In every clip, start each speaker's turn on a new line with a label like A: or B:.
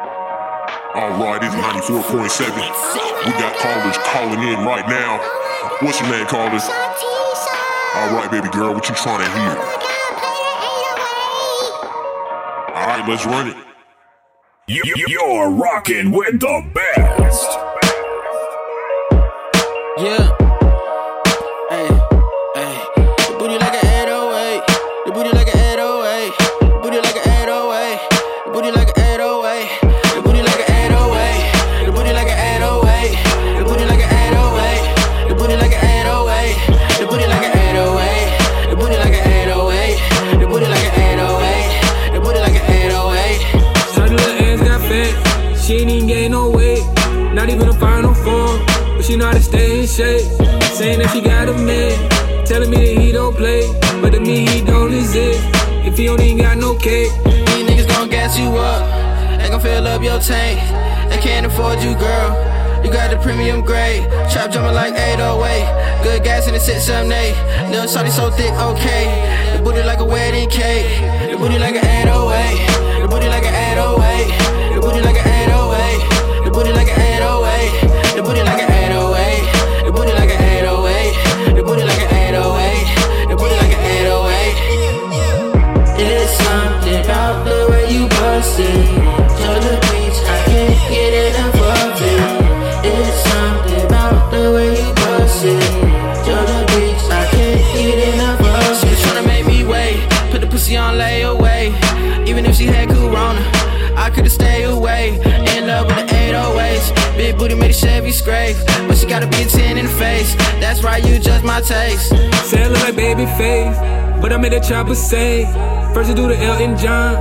A: Alright, it's 94.7. We got callers calling in right now. What's your name, callers? Alright, baby girl, what you trying to hear? Alright, let's run it.
B: You, you're rocking with the best.
C: Yeah.
D: Not even a final form. But she know how to stay in shape. Saying that she got a man. Telling me that he don't play. But to me, he don't exist. If he don't even got no cake.
C: These niggas gon' gas you up. They gon' fill up your tank. They can't afford you, girl. You got the premium grade. Trap jumping like 808. Good gas in the 678. Little shawty so thick, okay. The booty like a wedding cake. The booty like an 808. The booty like an 808. Pussy on layaway. Even if she had corona, I could've stayed away. In love with the 808s. Big booty made a Chevy scrape, but she gotta be a 10 in the face. That's right, you judge my taste.
D: Say I look like baby face. But I made a chopper say. First they do the Elton John.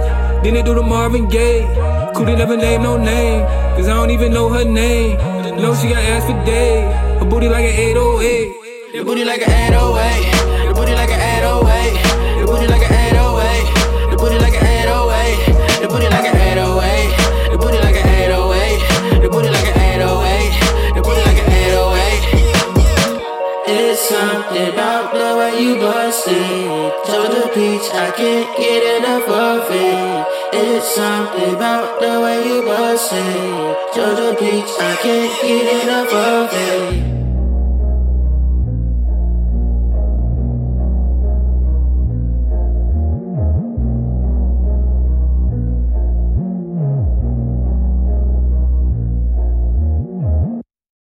D: Then they do the Marvin Gaye. They never name no name. Cause I don't even know her name. Know she got ass for days. Her booty like an 808.
C: The booty like an 808. The booty like an 808. You bust it. Georgia Peach, I can't get enough of it. It's something about the way you bust it. Georgia Peach, I can't get enough of it.